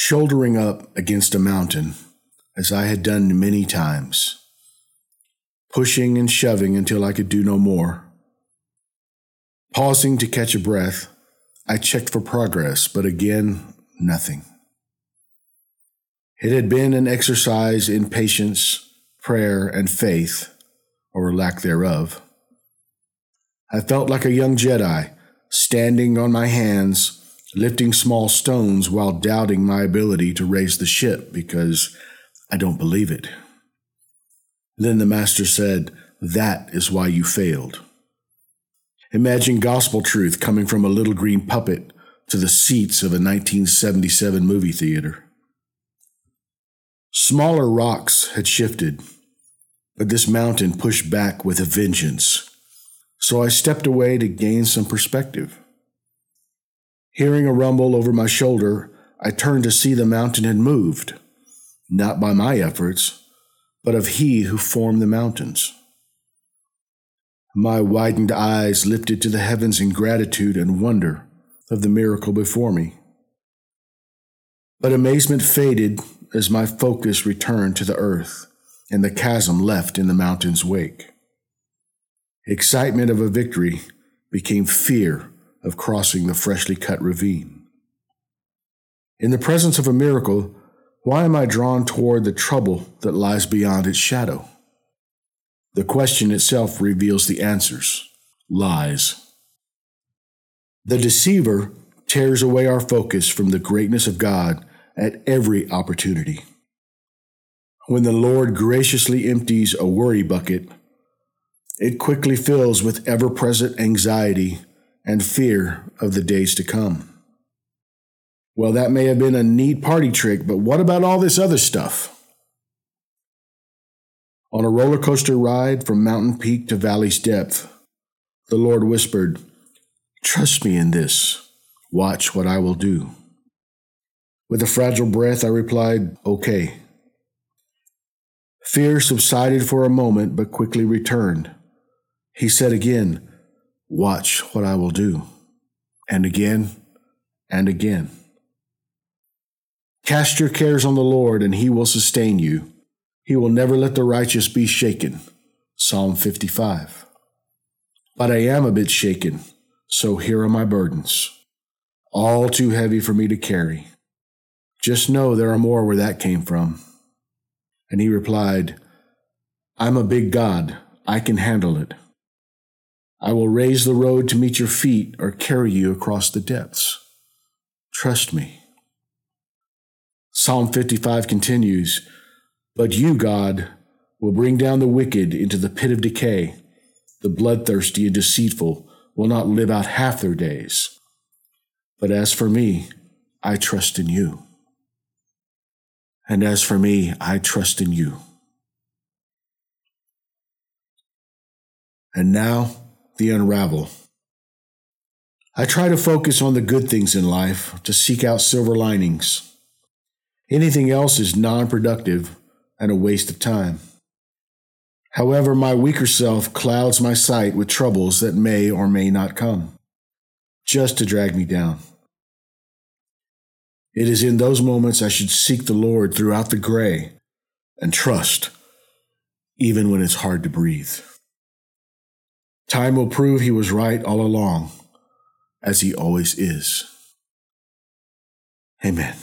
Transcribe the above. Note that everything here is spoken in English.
shouldering up against a mountain, as I had done many times, pushing and shoving until I could do no more. Pausing to catch a breath, I checked for progress, but again, nothing. It had been an exercise in patience, prayer, and faith, or lack thereof. I felt like a young Jedi, standing on my hands, lifting small stones while doubting my ability to raise the ship because I don't believe it. Then the Master said, That is why you failed. Imagine gospel truth coming from a little green puppet to the seats of a 1977 movie theater. Smaller rocks had shifted, but this mountain pushed back with a vengeance. So I stepped away to gain some perspective. Hearing a rumble over my shoulder, I turned to see the mountain had moved, not by my efforts, but of He who formed the mountains. My widened eyes lifted to the heavens in gratitude and wonder of the miracle before me. But amazement faded as my focus returned to the earth and the chasm left in the mountain's wake. Excitement of a victory became fear of crossing the freshly cut ravine. In the presence of a miracle, why am I drawn toward the trouble that lies beyond its shadow? The question itself reveals the answers lies. The deceiver tears away our focus from the greatness of God at every opportunity. When the Lord graciously empties a worry bucket, it quickly fills with ever present anxiety and fear of the days to come. Well, that may have been a neat party trick, but what about all this other stuff? On a roller coaster ride from mountain peak to valley's depth, the Lord whispered, Trust me in this. Watch what I will do. With a fragile breath, I replied, Okay. Fear subsided for a moment, but quickly returned. He said again, Watch what I will do. And again, and again. Cast your cares on the Lord, and he will sustain you. He will never let the righteous be shaken. Psalm 55. But I am a bit shaken, so here are my burdens, all too heavy for me to carry. Just know there are more where that came from. And he replied, I'm a big God. I can handle it. I will raise the road to meet your feet or carry you across the depths. Trust me. Psalm 55 continues, but you, God, will bring down the wicked into the pit of decay. The bloodthirsty and deceitful will not live out half their days. But as for me, I trust in you. And as for me, I trust in you. And now, the unravel. I try to focus on the good things in life, to seek out silver linings. Anything else is non productive and a waste of time. However, my weaker self clouds my sight with troubles that may or may not come, just to drag me down. It is in those moments I should seek the Lord throughout the gray and trust, even when it's hard to breathe. Time will prove he was right all along, as he always is. Amen.